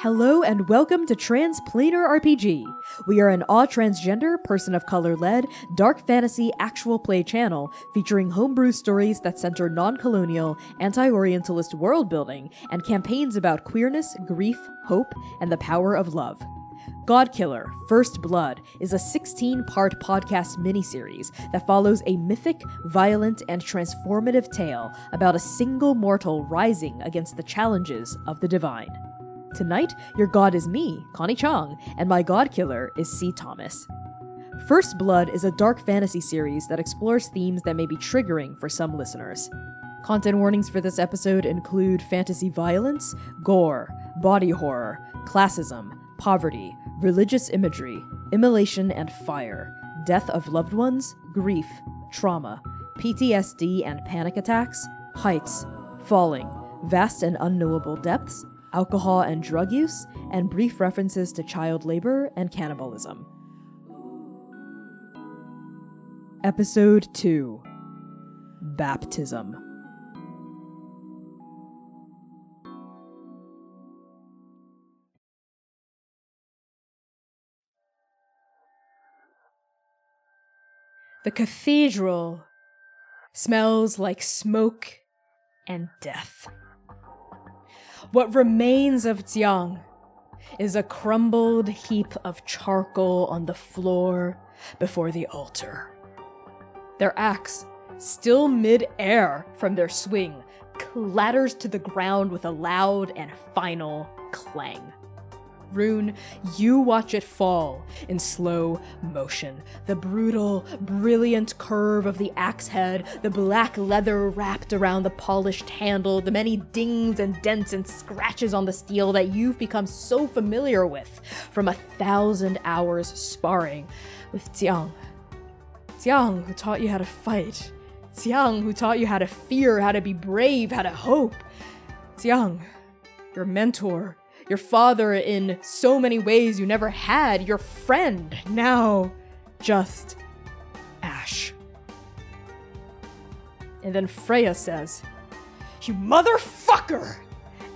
Hello and welcome to Transplanar RPG. We are an all transgender, person of color led, dark fantasy actual play channel featuring homebrew stories that center non colonial, anti Orientalist world building and campaigns about queerness, grief, hope, and the power of love. Godkiller First Blood is a 16 part podcast miniseries that follows a mythic, violent, and transformative tale about a single mortal rising against the challenges of the divine. Tonight, your god is me, Connie Chang, and my god killer is Sea Thomas. First Blood is a dark fantasy series that explores themes that may be triggering for some listeners. Content warnings for this episode include fantasy violence, gore, body horror, classism, poverty, religious imagery, immolation and fire, death of loved ones, grief, trauma, PTSD and panic attacks, heights, falling, vast and unknowable depths, alcohol and drug use, and brief references to child labor and cannibalism. Episode 2 Baptism. The cathedral smells like smoke and death. What remains of Jiang is a crumbled heap of charcoal on the floor before the altar. Their axe, still mid-air from their swing, clatters to the ground with a loud and final clang. Rune, you watch it fall in slow motion. The brutal, brilliant curve of the axe head, the black leather wrapped around the polished handle, the many dings and dents and scratches on the steel that you've become so familiar with from a thousand hours sparring with Jiang. Jiang, who taught you how to fight. Jiang, who taught you how to fear, how to be brave, how to hope. Jiang, your mentor your father in so many ways you never had, your friend, now just Ash. And then Freya says, You motherfucker!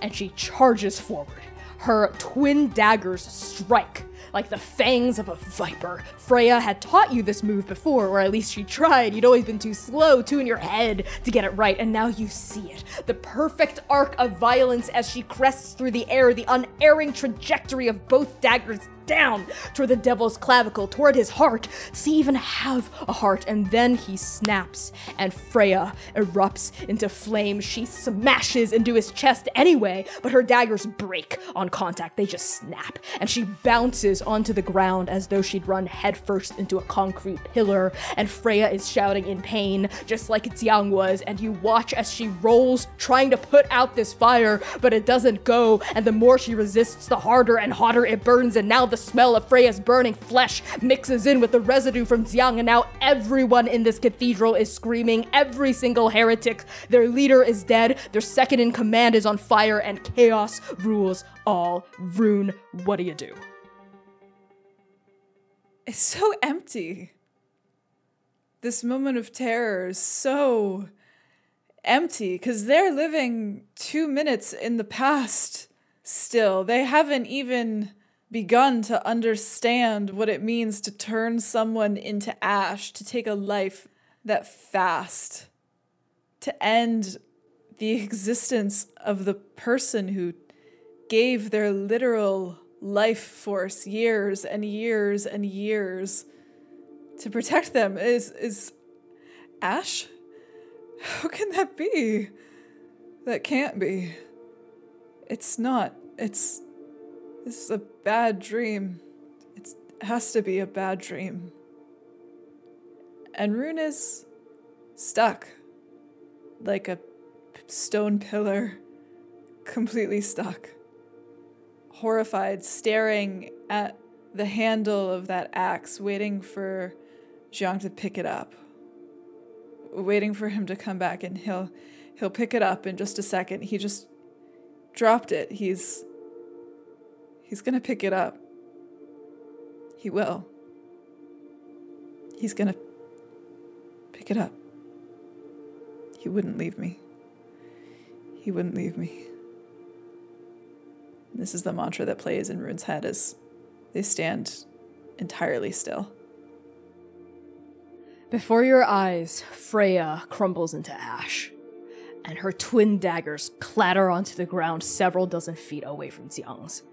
And she charges forward. Her twin daggers strike like the fangs of a viper. Freya had taught you this move before, or at least she tried. You'd always been too slow, too in your head to get it right, and now you see it. The perfect arc of violence as she crests through the air, the unerring trajectory of both daggers down toward the devil's clavicle, toward his heart. Does he even have a heart? And then he snaps, and Freya erupts into flame. She smashes into his chest anyway, but her daggers break on contact. They just snap, and she bounces onto the ground as though she'd run headfirst into a concrete pillar. And Freya is shouting in pain, just like Jiang was. And you watch as she rolls, trying to put out this fire, but it doesn't go. And the more she resists, the harder and hotter it burns. And now the smell of Freya's burning flesh mixes in with the residue from Jiang, and now everyone in this cathedral is screaming. Every single heretic. Their leader is dead, their second in command is on fire, and chaos rules all. Rune, what do you do? It's so empty. This moment of terror is so empty because they're living two minutes in the past still. They haven't even begun to understand what it means to turn someone into ash, to take a life that fast, to end the existence of the person who gave their literal life force years and years and years to protect them is is ash how can that be that can't be it's not it's this is a bad dream. It's, it has to be a bad dream. And Rune is stuck like a stone pillar, completely stuck. Horrified, staring at the handle of that axe, waiting for Jiang to pick it up. Waiting for him to come back and he'll he'll pick it up in just a second. He just dropped it. He's He's going to pick it up. He will. He's going to pick it up. He wouldn't leave me. He wouldn't leave me. This is the mantra that plays in Rune's head as they stand entirely still. Before your eyes, Freya crumbles into ash, and her twin daggers clatter onto the ground several dozen feet away from Jiang's.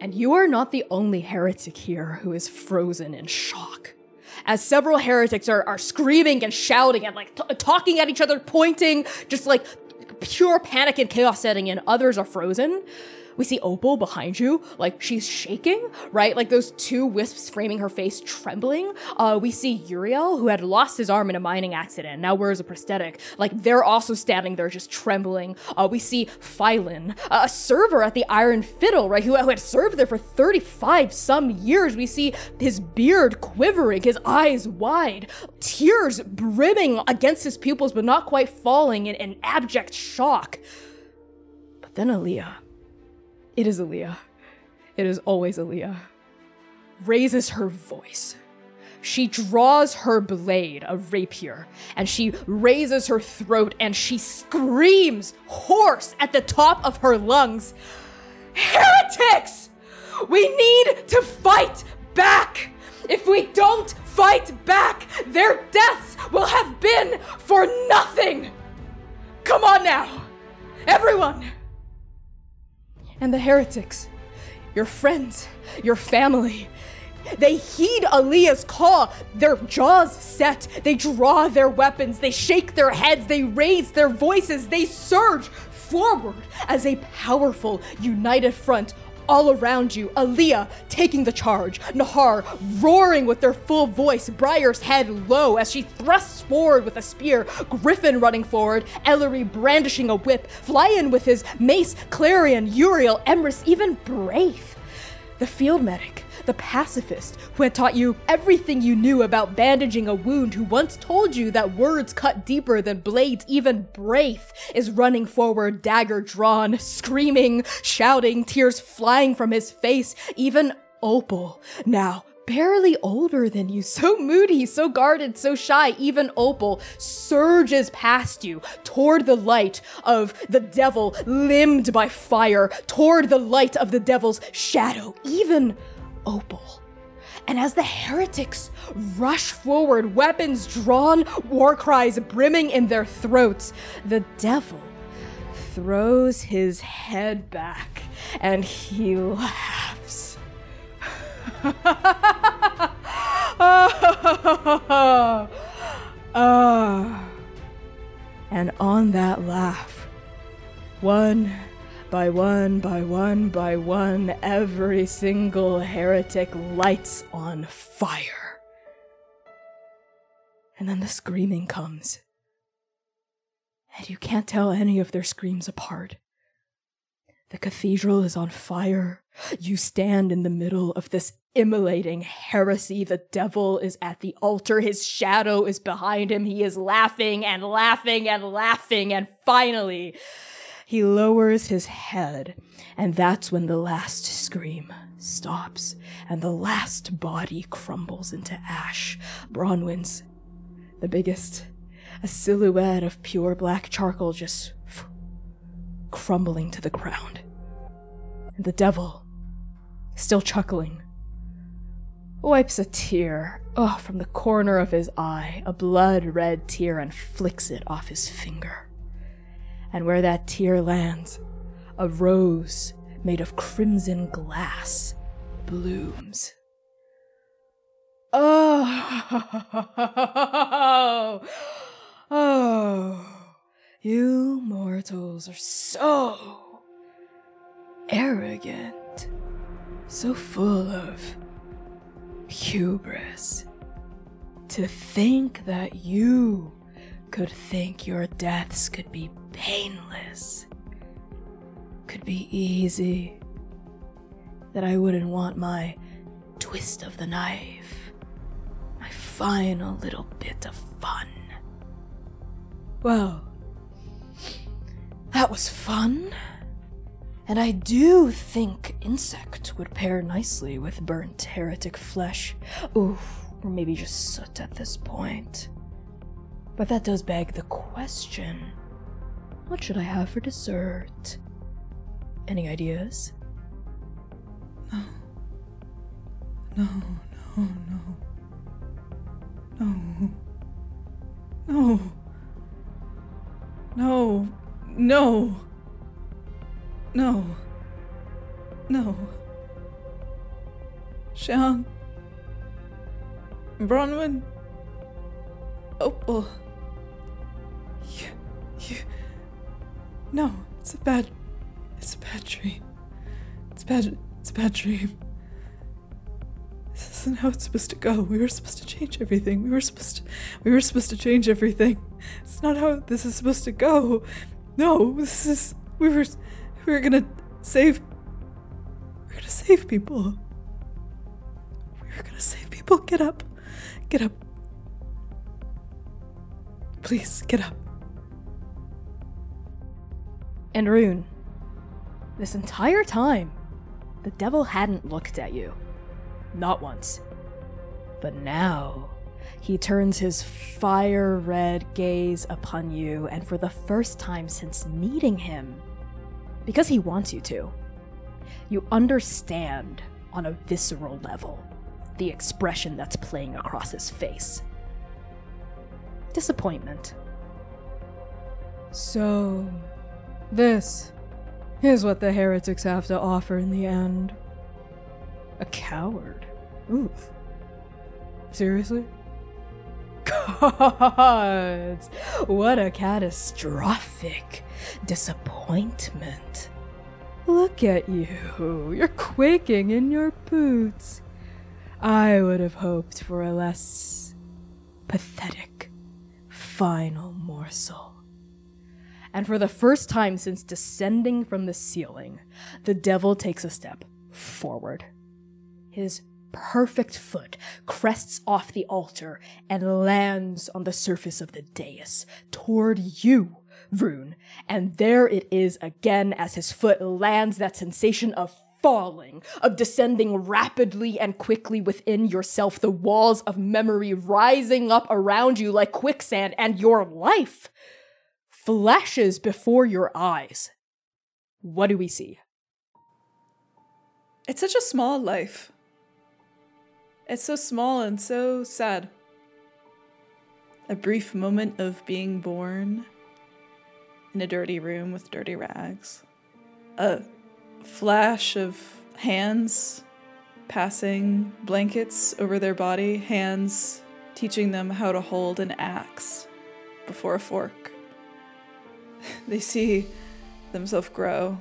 And you are not the only heretic here who is frozen in shock. As several heretics are, are screaming and shouting and like t- talking at each other, pointing, just like pure panic and chaos setting in, others are frozen. We see Opal behind you, like she's shaking, right? Like those two wisps framing her face trembling. Uh, we see Uriel, who had lost his arm in a mining accident, now wears a prosthetic. Like they're also standing there just trembling. Uh, we see Phylon, a server at the Iron Fiddle, right? Who, who had served there for 35 some years. We see his beard quivering, his eyes wide, tears brimming against his pupils, but not quite falling in, in abject shock. But then Aaliyah it is Aaliyah. It is always Aaliyah. Raises her voice. She draws her blade, a rapier, and she raises her throat and she screams hoarse at the top of her lungs Heretics! We need to fight back! If we don't fight back, their deaths will have been for nothing! Come on now! Everyone! And the heretics, your friends, your family. They heed Aaliyah's call, their jaws set, they draw their weapons, they shake their heads, they raise their voices, they surge forward as a powerful, united front all around you, Aaliyah taking the charge, Nahar roaring with their full voice, Briar's head low as she thrusts forward with a spear, Griffin running forward, Ellery brandishing a whip, Flyin with his mace, Clarion, Uriel, Emrys, even Braith. The field medic, the pacifist who had taught you everything you knew about bandaging a wound, who once told you that words cut deeper than blades, even Braith is running forward, dagger drawn, screaming, shouting, tears flying from his face, even Opal, now barely older than you, so moody, so guarded, so shy, even Opal surges past you toward the light of the devil limbed by fire, toward the light of the devil's shadow, even Opal. And as the heretics rush forward, weapons drawn, war cries brimming in their throats, the devil throws his head back and he laughs. Ah. And on that laugh, one by one by one by one, every single heretic lights on fire. And then the screaming comes. And you can't tell any of their screams apart. The cathedral is on fire. You stand in the middle of this immolating heresy. The devil is at the altar. His shadow is behind him. He is laughing and laughing and laughing. And finally, he lowers his head, and that's when the last scream stops, and the last body crumbles into ash. Bronwyn's, the biggest, a silhouette of pure black charcoal just f- crumbling to the ground. And the devil, still chuckling, wipes a tear oh, from the corner of his eye, a blood red tear, and flicks it off his finger and where that tear lands, a rose made of crimson glass blooms. Oh, oh, you mortals are so arrogant, so full of hubris. To think that you could think your deaths could be painless, could be easy, that I wouldn't want my twist of the knife, my final little bit of fun. Well, that was fun. And I do think insect would pair nicely with burnt heretic flesh. Oof, or maybe just soot at this point. But that does beg the question What should I have for dessert? Any ideas? No. No, no, no. No. No. No. No. No. Jiang. Bronwyn. Opal. You. You. No, it's a bad. It's a bad dream. It's bad. It's a bad dream. This isn't how it's supposed to go. We were supposed to change everything. We were supposed to. We were supposed to change everything. It's not how this is supposed to go. No, this is. We were. We were gonna save. We're gonna save people. We were gonna save people. Get up. Get up. Please, get up. And Rune, this entire time, the devil hadn't looked at you. Not once. But now, he turns his fire red gaze upon you, and for the first time since meeting him, because he wants you to, you understand on a visceral level the expression that's playing across his face disappointment. So, this is what the heretics have to offer in the end. A coward. Oof. Seriously? Gods! What a catastrophic disappointment. Look at you. You're quaking in your boots. I would have hoped for a less pathetic final morsel. And for the first time since descending from the ceiling, the devil takes a step forward. His perfect foot crests off the altar and lands on the surface of the dais toward you, Rune. And there it is again as his foot lands that sensation of falling, of descending rapidly and quickly within yourself, the walls of memory rising up around you like quicksand, and your life flashes before your eyes. What do we see? It's such a small life. It's so small and so sad. A brief moment of being born in a dirty room with dirty rags. A flash of hands passing blankets over their body, hands teaching them how to hold an axe before a fork. They see themselves grow,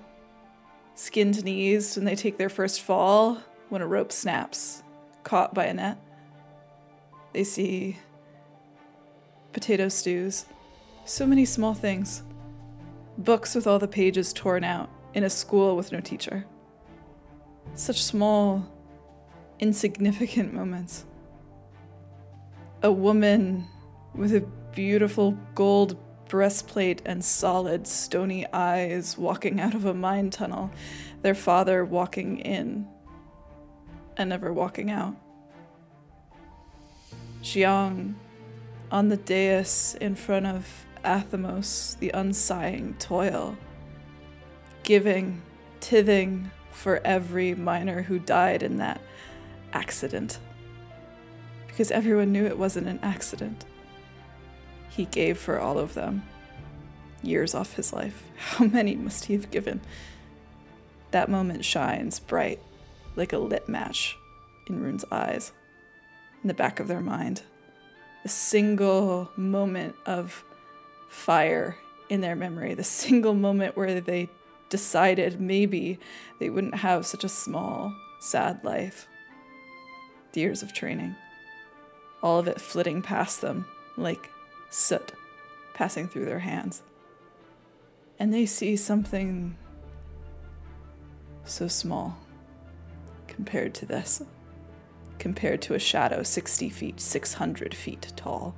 skinned knees when they take their first fall, when a rope snaps, caught by a net. They see potato stews, so many small things. Books with all the pages torn out, in a school with no teacher. Such small, insignificant moments. A woman with a beautiful gold breastplate and solid, stony eyes walking out of a mine tunnel, their father walking in and never walking out. Jiang on the dais in front of Athamos, the unsighing toil giving, tithing for every miner who died in that accident. Because everyone knew it wasn't an accident. He gave for all of them. Years off his life. How many must he have given? That moment shines bright like a lit match in Rune's eyes, in the back of their mind. The single moment of fire in their memory, the single moment where they decided maybe they wouldn't have such a small, sad life. The years of training, all of it flitting past them like soot passing through their hands. And they see something so small compared to this, compared to a shadow 60 feet, 600 feet tall.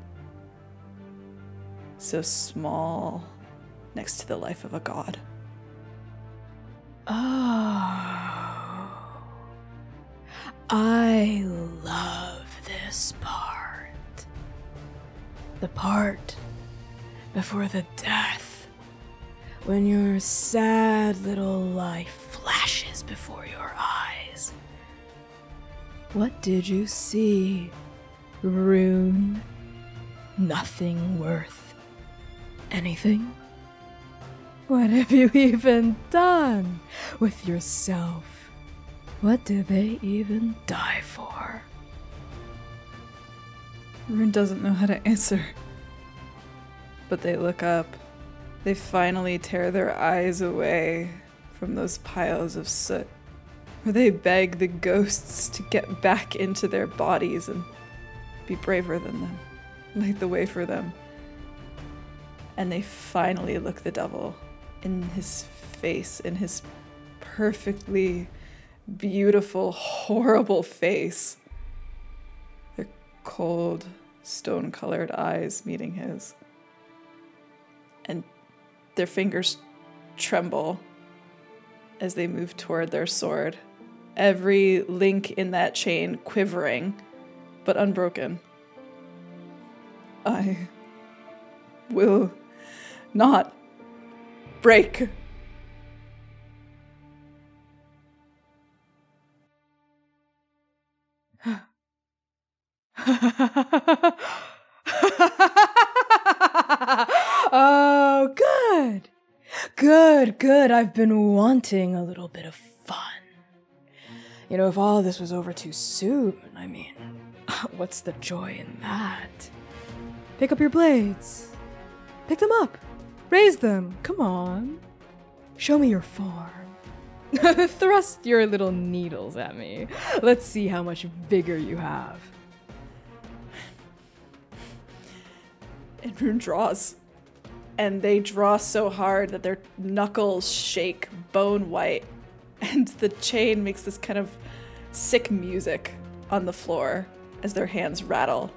So small next to the life of a god. Oh. I love this part. The part before the death, when your sad little life flashes before your eyes. What did you see, Rune? Nothing worth anything? What have you even done with yourself? What do they even die for? Rune doesn't know how to answer. But they look up. They finally tear their eyes away from those piles of soot, where they beg the ghosts to get back into their bodies and be braver than them, light the way for them. And they finally look the devil in his face, in his perfectly beautiful, horrible face. Cold, stone colored eyes meeting his. And their fingers tremble as they move toward their sword, every link in that chain quivering, but unbroken. I will not break. oh, good. Good, good. I've been wanting a little bit of fun. You know, if all this was over too soon, I mean, what's the joy in that? Pick up your blades. Pick them up. Raise them. Come on. Show me your form. Thrust your little needles at me. Let's see how much vigor you have. And Rune draws. And they draw so hard that their knuckles shake bone white. And the chain makes this kind of sick music on the floor as their hands rattle,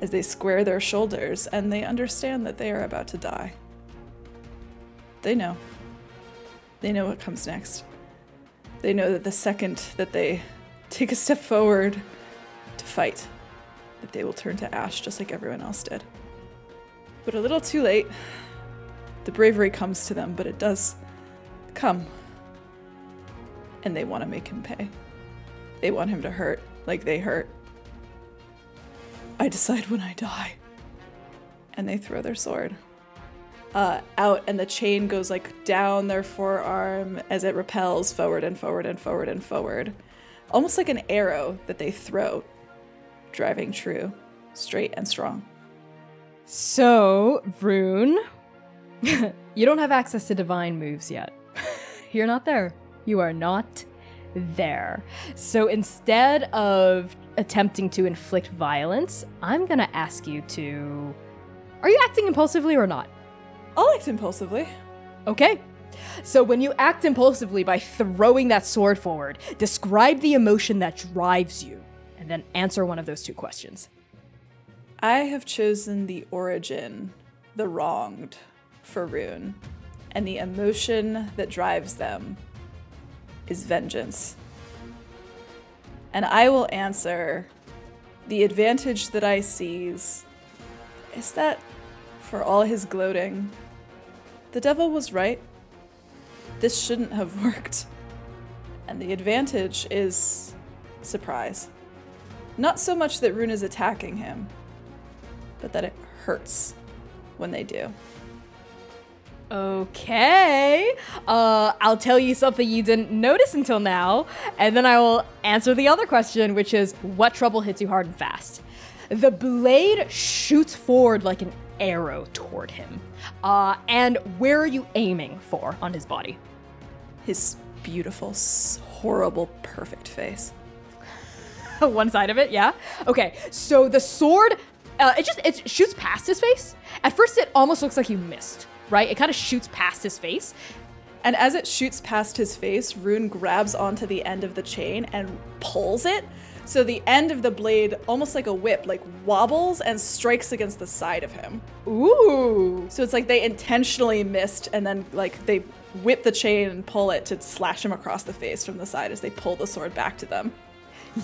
as they square their shoulders, and they understand that they are about to die. They know. They know what comes next. They know that the second that they take a step forward to fight, that they will turn to ash just like everyone else did. But a little too late. The bravery comes to them, but it does come. And they want to make him pay. They want him to hurt like they hurt. I decide when I die. And they throw their sword uh, out, and the chain goes like down their forearm as it repels forward and forward and forward and forward. Almost like an arrow that they throw, driving true, straight and strong. So, Rune, you don't have access to divine moves yet. You're not there. You are not there. So instead of attempting to inflict violence, I'm gonna ask you to. Are you acting impulsively or not? I'll act impulsively. Okay. So when you act impulsively by throwing that sword forward, describe the emotion that drives you, and then answer one of those two questions. I have chosen the origin, the wronged, for Rune, and the emotion that drives them is vengeance. And I will answer the advantage that I seize is that for all his gloating, the devil was right. This shouldn't have worked. And the advantage is surprise. Not so much that Rune is attacking him, but that it hurts when they do. Okay. Uh, I'll tell you something you didn't notice until now, and then I will answer the other question, which is what trouble hits you hard and fast? The blade shoots forward like an arrow toward him. Uh, and where are you aiming for on his body? His beautiful, horrible, perfect face. One side of it, yeah. Okay, so the sword, uh, it just it shoots past his face. At first, it almost looks like you missed, right? It kind of shoots past his face. And as it shoots past his face, Rune grabs onto the end of the chain and pulls it. So the end of the blade, almost like a whip, like wobbles and strikes against the side of him. Ooh. So it's like they intentionally missed and then like they whip the chain and pull it to slash him across the face from the side as they pull the sword back to them.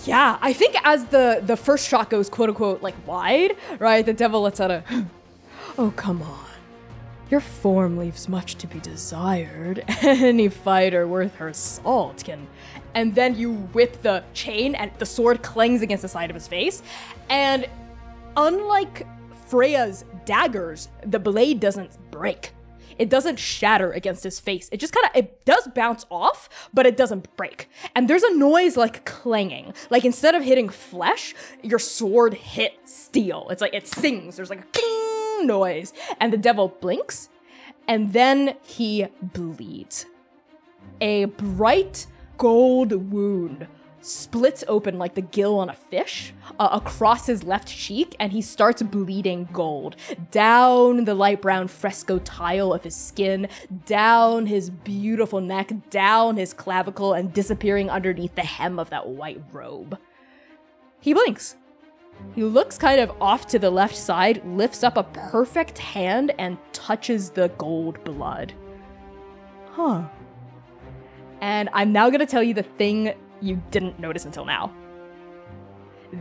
Yeah, I think as the the first shot goes quote unquote like wide, right? The devil lets out a Oh, come on. Your form leaves much to be desired. Any fighter worth her salt can. And then you whip the chain, and the sword clangs against the side of his face. And unlike Freya's daggers, the blade doesn't break. It doesn't shatter against his face. It just kind of it does bounce off, but it doesn't break. And there's a noise like clanging. Like instead of hitting flesh, your sword hit steel. It's like it sings. There's like a king noise, and the devil blinks, and then he bleeds. A bright gold wound splits open like the gill on a fish uh, across his left cheek, and he starts bleeding gold down the light brown fresco tile of his skin, down his beautiful neck, down his clavicle, and disappearing underneath the hem of that white robe. He blinks. He looks kind of off to the left side, lifts up a perfect hand, and touches the gold blood. Huh. And I'm now gonna tell you the thing you didn't notice until now.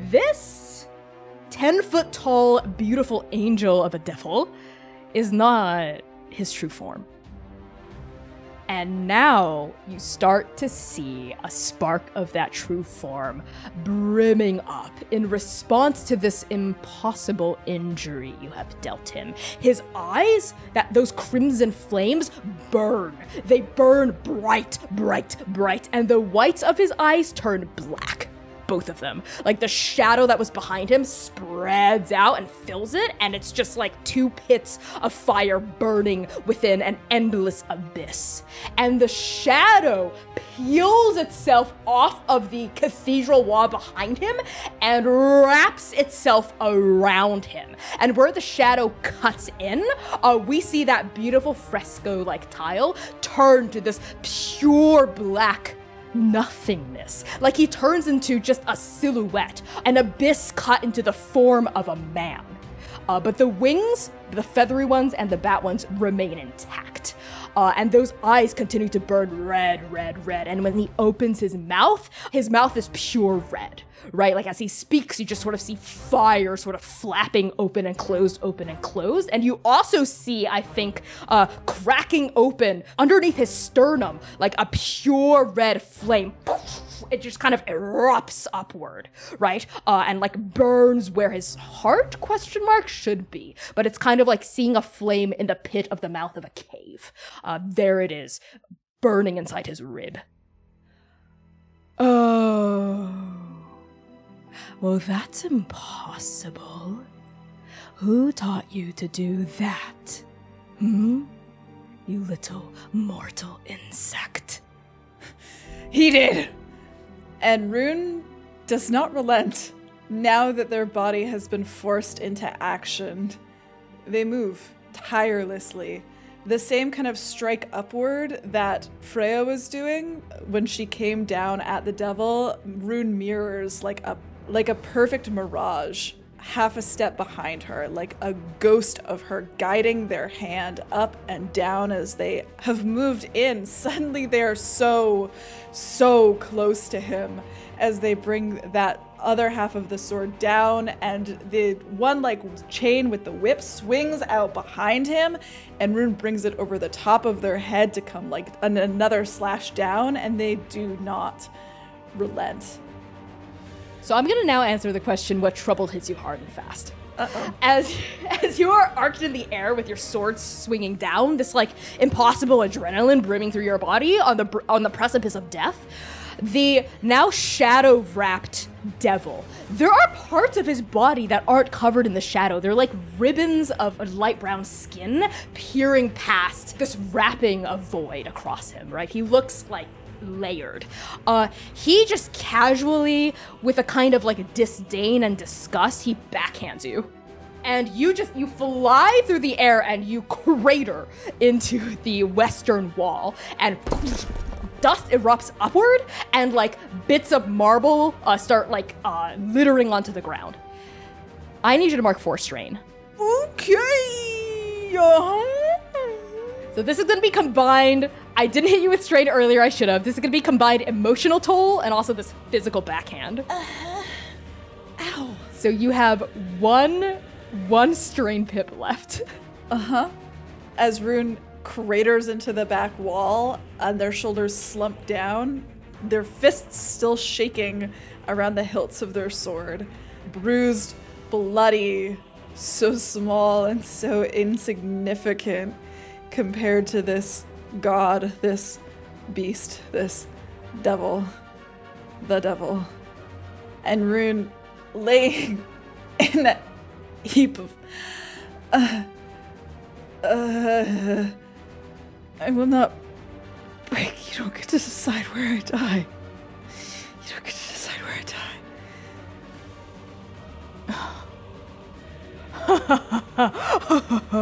This 10 foot tall, beautiful angel of a devil is not his true form. And now you start to see a spark of that true form brimming up in response to this impossible injury you have dealt him. His eyes, that those crimson flames burn. They burn bright, bright, bright, and the whites of his eyes turn black both of them. Like the shadow that was behind him spreads out and fills it, and it's just like two pits of fire burning within an endless abyss. And the shadow peels itself off of the cathedral wall behind him and wraps itself around him. And where the shadow cuts in, uh, we see that beautiful fresco like tile turn to this pure black nothingness. Like he turns into just a silhouette, an abyss cut into the form of a man. Uh, but the wings, the feathery ones and the bat ones, remain intact. Uh, and those eyes continue to burn red, red, red. And when he opens his mouth, his mouth is pure red, right? Like as he speaks, you just sort of see fire sort of flapping open and closed, open and closed. And you also see, I think, uh, cracking open underneath his sternum, like a pure red flame. It just kind of erupts upward, right? Uh, and like burns where his heart question mark should be. But it's kind of like seeing a flame in the pit of the mouth of a cave. Uh, there it is, burning inside his rib. Oh. Well, that's impossible. Who taught you to do that? Hmm? You little mortal insect. He did! And Rune does not relent now that their body has been forced into action. They move tirelessly. The same kind of strike upward that Freya was doing when she came down at the devil, Rune mirrors like a like a perfect mirage, half a step behind her, like a ghost of her guiding their hand up and down as they have moved in. Suddenly they are so, so close to him as they bring that other half of the sword down and the one like chain with the whip swings out behind him and Rune brings it over the top of their head to come like an- another slash down and they do not relent. So I'm gonna now answer the question: What trouble hits you hard and fast? Uh-oh. As as you are arched in the air with your sword swinging down, this like impossible adrenaline brimming through your body on the br- on the precipice of death, the now shadow wrapped devil. There are parts of his body that aren't covered in the shadow. They're like ribbons of light brown skin peering past this wrapping of void across him. Right? He looks like layered. Uh, he just casually, with a kind of like disdain and disgust, he backhands you. And you just you fly through the air and you crater into the western wall and dust erupts upward and like bits of marble uh, start like uh, littering onto the ground. I need you to mark four strain. Okay. Uh-huh. So this is going to be combined. I didn't hit you with strain earlier. I should have. This is going to be combined emotional toll and also this physical backhand. Ow. So you have one one strain pip left. Uh-huh. as Rune craters into the back wall and their shoulders slump down, their fists still shaking around the hilts of their sword. Bruised, bloody, so small and so insignificant compared to this god, this beast, this devil, the devil. And Rune laying in that heap of. Uh, uh, I will not break. You don't get to decide where I die. You don't get to decide where I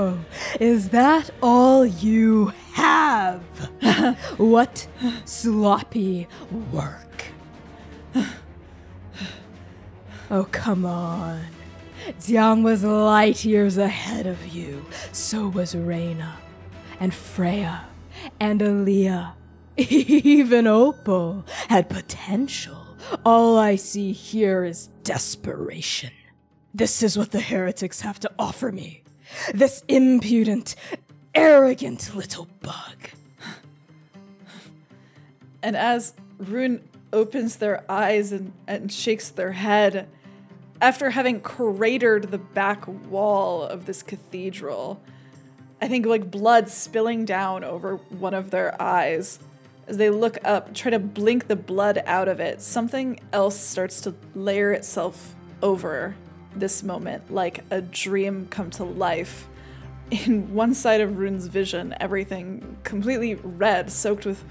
die. Is that all you have? what sloppy work. oh, come on. Jiang was light years ahead of you. So was Reyna, and Freya, and Aaliyah. Even Opal had potential. All I see here is desperation. This is what the heretics have to offer me. This impudent, arrogant little bug. And as Rune opens their eyes and, and shakes their head, after having cratered the back wall of this cathedral, I think like blood spilling down over one of their eyes. As they look up, try to blink the blood out of it, something else starts to layer itself over this moment, like a dream come to life. In one side of Rune's vision, everything completely red, soaked with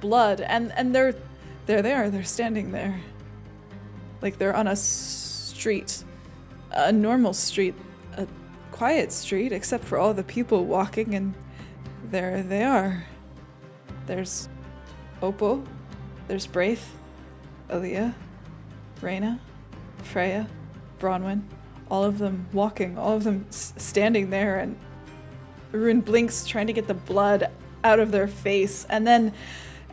blood, and and they're there they are, they're standing there. Like they're on a street, a normal street, a quiet street, except for all the people walking, and there they are. There's Opal, there's Braith, Aaliyah, Reyna, Freya, Bronwyn, all of them walking, all of them s- standing there, and Rune blinks, trying to get the blood out of their face, and then,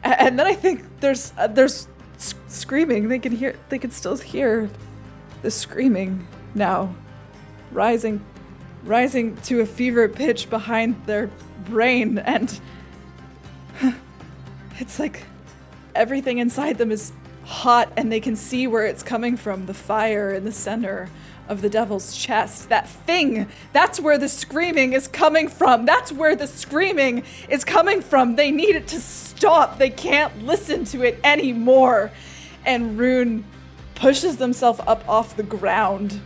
and then I think there's uh, there's screaming. They can hear, they can still hear the screaming now, rising, rising to a fever pitch behind their brain, and it's like everything inside them is hot and they can see where it's coming from the fire in the center of the devil's chest. That thing, that's where the screaming is coming from. That's where the screaming is coming from. They need it to stop. They can't listen to it anymore. And Rune pushes themselves up off the ground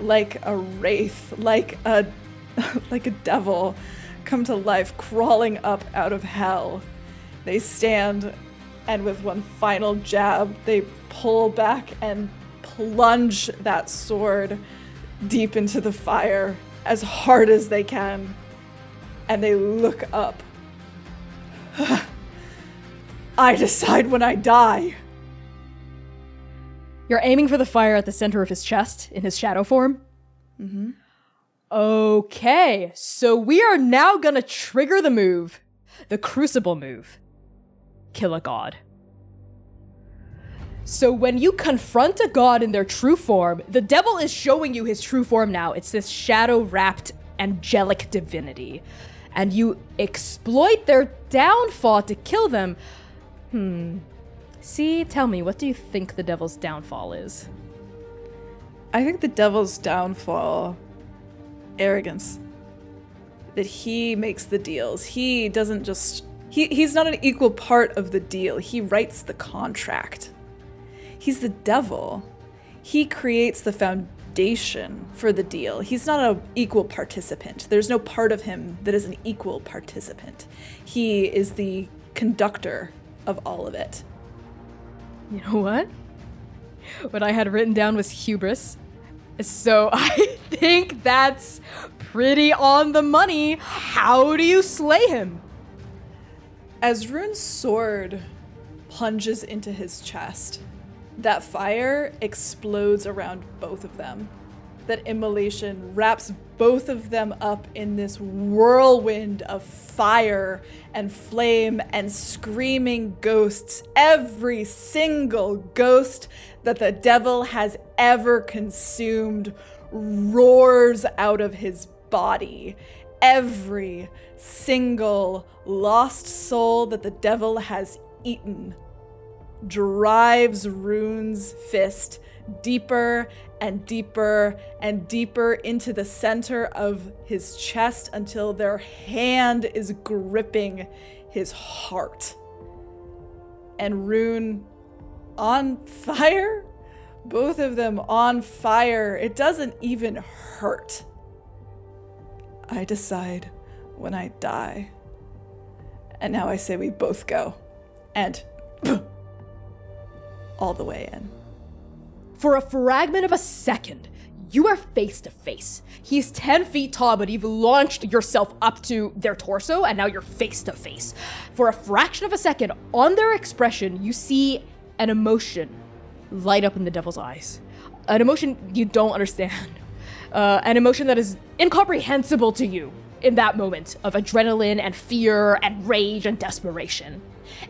like a wraith, like a like a devil come to life crawling up out of hell. They stand and with one final jab, they pull back and plunge that sword deep into the fire as hard as they can. And they look up. I decide when I die. You're aiming for the fire at the center of his chest in his shadow form? Mm-hmm. Okay, so we are now gonna trigger the move, the crucible move. Kill a god. So when you confront a god in their true form, the devil is showing you his true form now. It's this shadow wrapped angelic divinity. And you exploit their downfall to kill them. Hmm. See, tell me, what do you think the devil's downfall is? I think the devil's downfall arrogance. That he makes the deals. He doesn't just he, he's not an equal part of the deal. He writes the contract. He's the devil. He creates the foundation for the deal. He's not an equal participant. There's no part of him that is an equal participant. He is the conductor of all of it. You know what? What I had written down was hubris. So I think that's pretty on the money. How do you slay him? As Rune's sword plunges into his chest, that fire explodes around both of them. That immolation wraps both of them up in this whirlwind of fire and flame and screaming ghosts. Every single ghost that the devil has ever consumed roars out of his body every single lost soul that the devil has eaten drives Rune's fist deeper and deeper and deeper into the center of his chest until their hand is gripping his heart. And Rune on fire? Both of them on fire. It doesn't even hurt. I decide when I die. And now I say we both go. And all the way in. For a fragment of a second, you are face to face. He's 10 feet tall, but you've launched yourself up to their torso, and now you're face to face. For a fraction of a second, on their expression, you see an emotion light up in the devil's eyes. An emotion you don't understand. Uh, an emotion that is incomprehensible to you in that moment of adrenaline and fear and rage and desperation.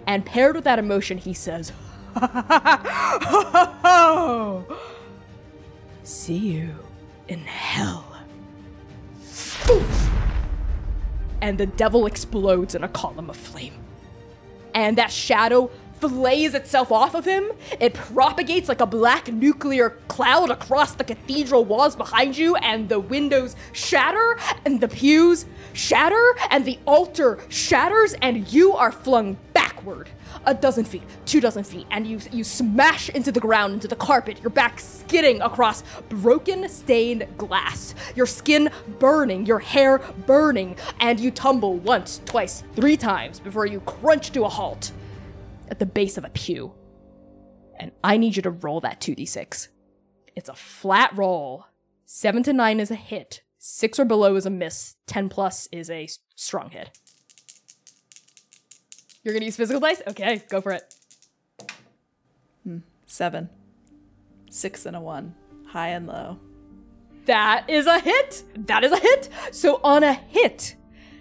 And paired with that emotion, he says, See you in hell. And the devil explodes in a column of flame. And that shadow flays itself off of him. It propagates like a black nuclear cloud across the cathedral walls behind you, and the windows shatter, and the pews shatter, and the altar shatters, and you are flung backward a dozen feet, two dozen feet, and you you smash into the ground, into the carpet, your back skidding across broken, stained glass, your skin burning, your hair burning, and you tumble once, twice, three times before you crunch to a halt at the base of a pew. And I need you to roll that 2d6. It's a flat roll. 7 to 9 is a hit, 6 or below is a miss, 10 plus is a strong hit. You're gonna use physical dice? Okay, go for it. Hmm. Seven. Six and a one. High and low. That is a hit. That is a hit. So on a hit,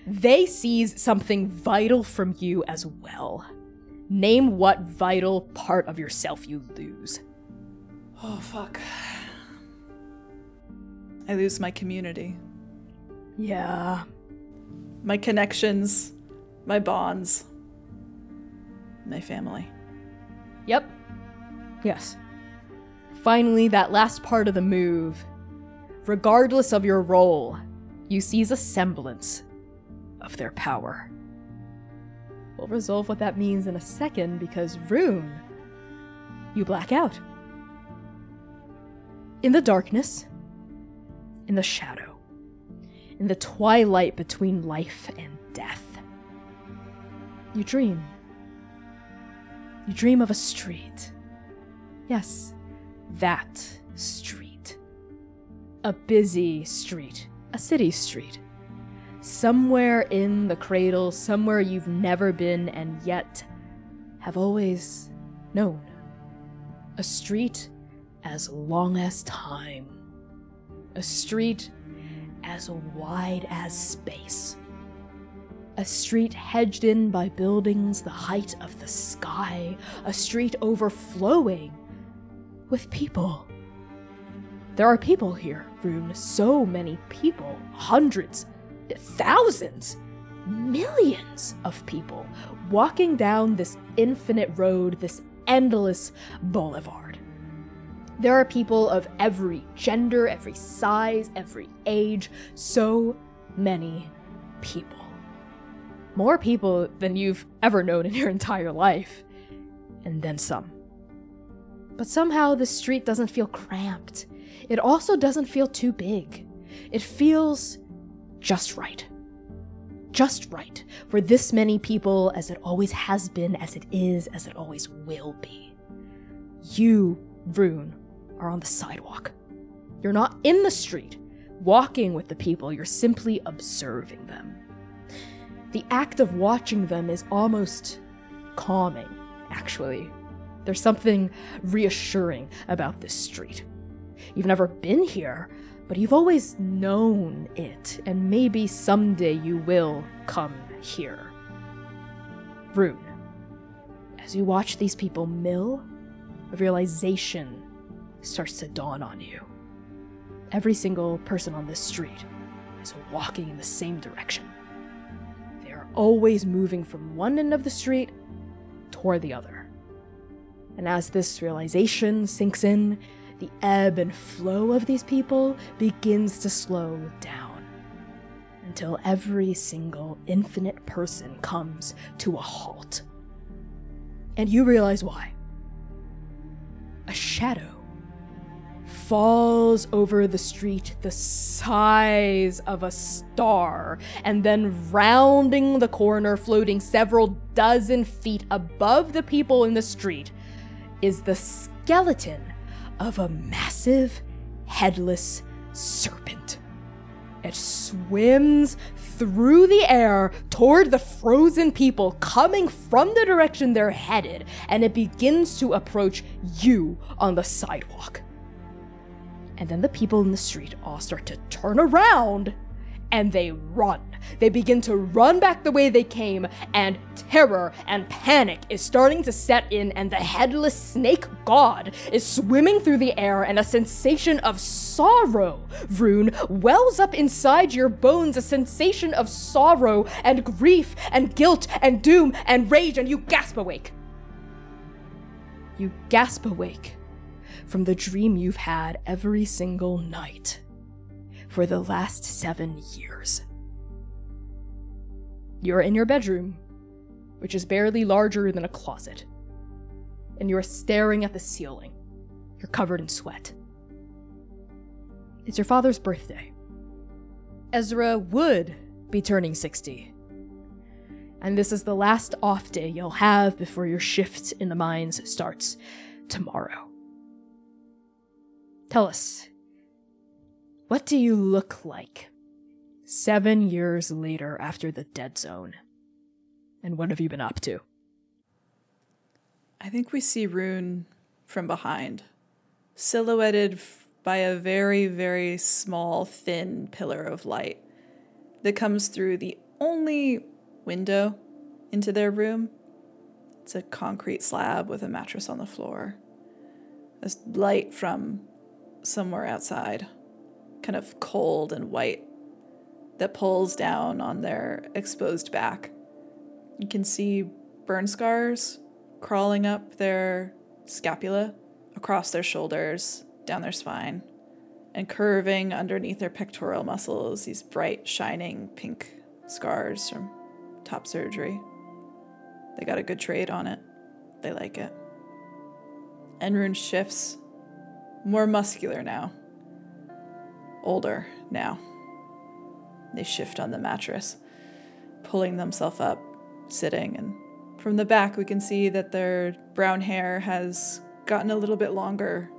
they seize something vital from you as well. Name what vital part of yourself you lose. Oh, fuck. I lose my community, Yeah. my connections, my bonds, my family. Yep. Yes. Finally, that last part of the move. Regardless of your role, you seize a semblance of their power. We'll resolve what that means in a second because Rune, you black out. In the darkness, in the shadow, in the twilight between life and death, you dream. You dream of a street. Yes, that street. A busy street, a city street. Somewhere in the cradle, somewhere you've never been and yet have always known. A street as long as time. A street as wide as space. A street hedged in by buildings the height of the sky. A street overflowing with people. There are people here, Rune. So many people. Hundreds, thousands, millions of people walking down this infinite road, this endless boulevard. There are people of every gender, every size, every age. So many people. More people than you've ever known in your entire life. And then some. But somehow the street doesn't feel cramped. It also doesn't feel too big. It feels just right. Just right for this many people, as it always has been, as it is, as it always will be. You, Rune, are on the sidewalk. You're not in the street, walking with the people, you're simply observing them. The act of watching them is almost calming, actually. There's something reassuring about this street. You've never been here, but you've always known it, and maybe someday you will come here. Rune, as you watch these people mill, a realization starts to dawn on you. Every single person on this street is walking in the same direction. They are always moving from one end of the street toward the other. And as this realization sinks in, the ebb and flow of these people begins to slow down until every single infinite person comes to a halt. And you realize why. A shadow falls over the street the size of a star, and then rounding the corner, floating several dozen feet above the people in the street, is the skeleton of a massive, headless serpent. It swims through the air toward the frozen people coming from the direction they're headed, and it begins to approach you on the sidewalk. And then the people in the street all start to turn around and they run. They begin to run back the way they came, and terror and panic is starting to set in, and the headless snake god is swimming through the air, and a sensation of sorrow, Rune, wells up inside your bones, a sensation of sorrow and grief and guilt and doom and rage, and you gasp awake. You gasp awake from the dream you've had every single night for the last seven years. You're in your bedroom, which is barely larger than a closet, and you're staring at the ceiling. You're covered in sweat. It's your father's birthday. Ezra would be turning 60. And this is the last off day you'll have before your shift in the mines starts tomorrow. Tell us, what do you look like seven years later after the dead zone? And what have you been up to? I think we see Rune from behind, silhouetted f- by a very, very small, thin pillar of light that comes through the only window into their room. It's a concrete slab with a mattress on the floor. There's light from somewhere outside, kind of cold and white, that pulls down on their exposed back. You can see burn scars crawling up their scapula, across their shoulders, down their spine, and curving underneath their pectoral muscles, these bright, shining pink scars from top surgery. They got a good trade on it. They like it. Enrune shifts more muscular now. Older now. They shift on the mattress, pulling themselves up, sitting, and from the back we can see that their brown hair has gotten a little bit longer,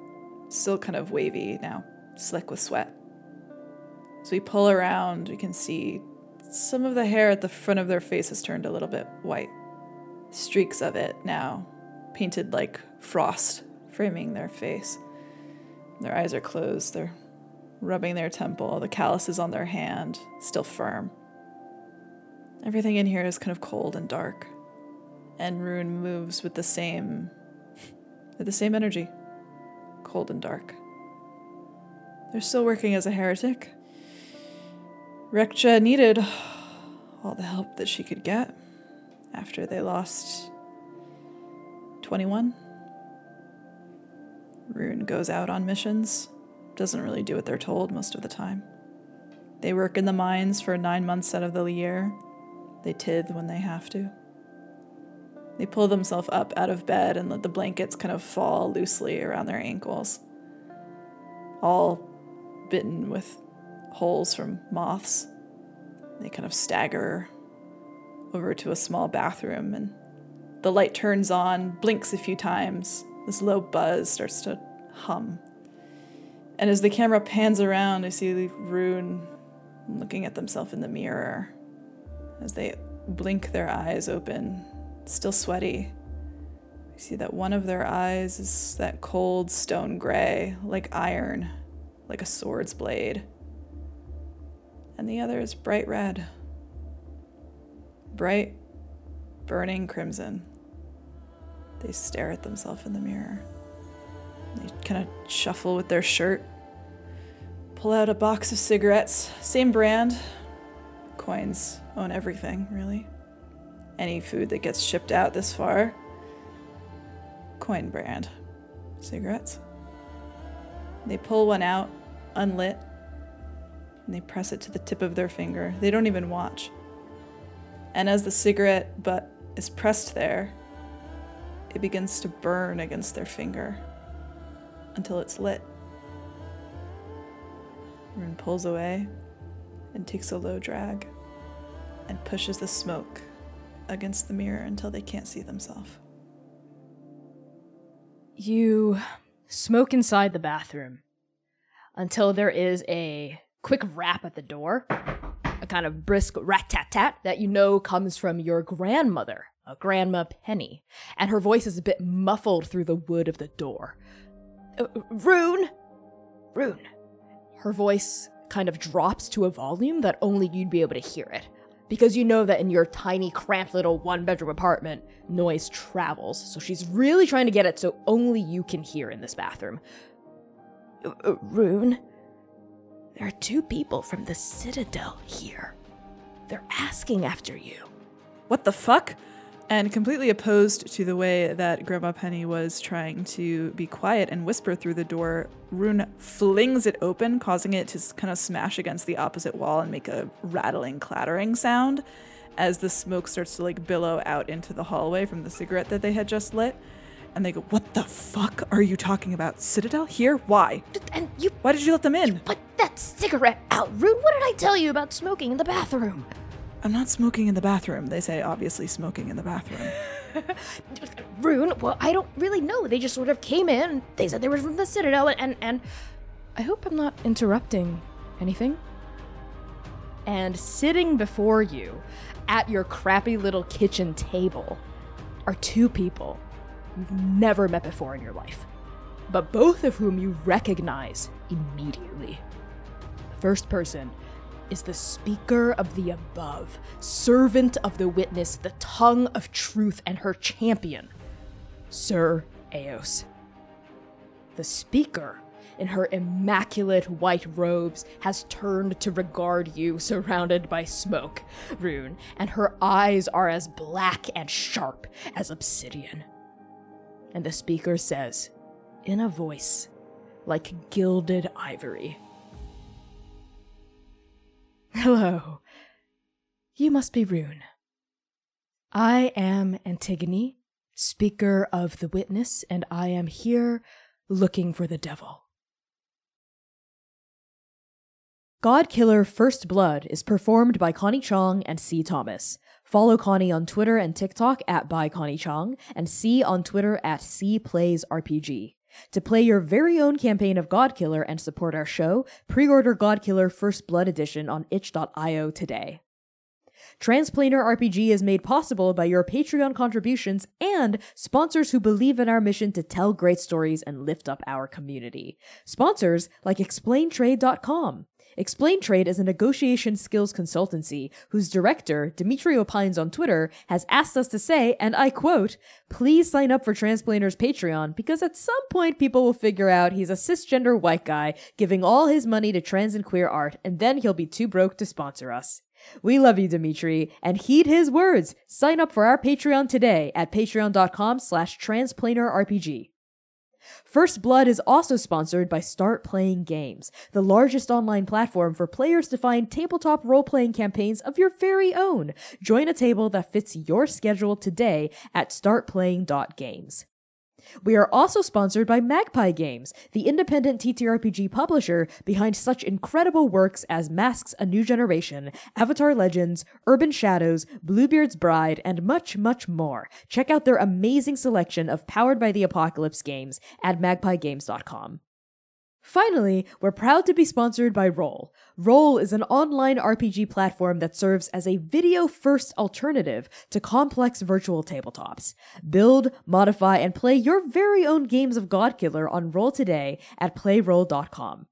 still kind of wavy now, slick with sweat. So we pull around, we can see some of the hair at the front of their face has turned a little bit white. Streaks of it now, painted like frost, framing their face. Their eyes are closed. They're rubbing their temple. The calluses on their hand still firm. Everything in here is kind of cold and dark. And Rune moves with the same with the same energy. Cold and dark. They're still working as a heretic. Rekcha needed all the help that she could get after they lost 21. Rune goes out on missions, doesn't really do what they're told most of the time. They work in the mines for nine months out of the year. They tithe when they have to. They pull themselves up out of bed and let the blankets kind of fall loosely around their ankles, all bitten with holes from moths. They kind of stagger over to a small bathroom and the light turns on, blinks a few times, this low buzz starts to hum. And as the camera pans around, I see the Rune looking at themselves in the mirror. As they blink their eyes open, still sweaty. I see that one of their eyes is that cold stone gray, like iron, like a sword's blade. And the other is bright red. Bright, burning crimson. They stare at themselves in the mirror. They kind of shuffle with their shirt, pull out a box of cigarettes, same brand. Coins own everything, really. Any food that gets shipped out this far. Coin brand. Cigarettes. They pull one out, unlit, and they press it to the tip of their finger. They don't even watch. And as the cigarette butt is pressed there, it begins to burn against their finger until it's lit. Rune pulls away and takes a low drag and pushes the smoke against the mirror until they can't see themselves. You smoke inside the bathroom until there is a quick rap at the door, a kind of brisk rat tat tat that you know comes from your grandmother, a grandma Penny, and her voice is a bit muffled through the wood of the door. "Uh, Rune! Rune. Her voice kind of drops to a volume that only you'd be able to hear it. Because you know that in your tiny, cramped little one bedroom apartment, noise travels. So she's really trying to get it so only you can hear in this bathroom. "Uh, Rune, there are two people from the Citadel here. They're asking after you. What the fuck? And completely opposed to the way that Grandma Penny was trying to be quiet and whisper through the door, Rune flings it open, causing it to kind of smash against the opposite wall and make a rattling, clattering sound as the smoke starts to like billow out into the hallway from the cigarette that they had just lit. And they go, What the fuck are you talking about? Citadel? Here? Why? And you Why did you let them in? put that cigarette out. Rune, what did I tell you about smoking in the bathroom? I'm not smoking in the bathroom. They say, obviously, smoking in the bathroom. Rune, well, I don't really know. They just sort of came in. They said they were from the Citadel, and, and, and I hope I'm not interrupting anything. And sitting before you at your crappy little kitchen table are two people you've never met before in your life, but both of whom you recognize immediately. The first person is the speaker of the above, servant of the witness, the tongue of truth, and her champion, Sir Eos. The speaker, in her immaculate white robes, has turned to regard you, surrounded by smoke, Rune, and her eyes are as black and sharp as obsidian. And the speaker says, in a voice like gilded ivory, Hello. You must be Rune. I am Antigone, speaker of the witness, and I am here looking for the devil. God Killer First Blood is performed by Connie Chang and Sea Thomas. Follow Connie on Twitter and TikTok at by Connie Chang and Sea on Twitter at C Plays RPG. To play your very own campaign of Godkiller and support our show, pre-order Godkiller First Blood Edition on itch.io today. Transplanar RPG is made possible by your Patreon contributions and sponsors who believe in our mission to tell great stories and lift up our community. Sponsors like ExplainTrade.com. Explain Trade is a negotiation skills consultancy whose director, Dimitri Opines on Twitter, has asked us to say, and I quote, please sign up for Transplanar's Patreon because at some point people will figure out he's a cisgender white guy giving all his money to trans and queer art, and then he'll be too broke to sponsor us. We love you, Dimitri, and heed his words. Sign up for our Patreon today at patreon.com slash transplanarrpg. First Blood is also sponsored by Start Playing Games, the largest online platform for players to find tabletop role playing campaigns of your very own. Join a table that fits your schedule today at startplaying.games. We are also sponsored by Magpie Games, the independent TTRPG publisher behind such incredible works as Masks A New Generation, Avatar Legends, Urban Shadows, Bluebeard's Bride, and much, much more. Check out their amazing selection of Powered by the Apocalypse games at magpiegames.com. Finally, we're proud to be sponsored by Role. Role is an online RPG platform that serves as a video first alternative to complex virtual tabletops. Build, modify, and play your very own games of Godkiller on Role today at playrole.com.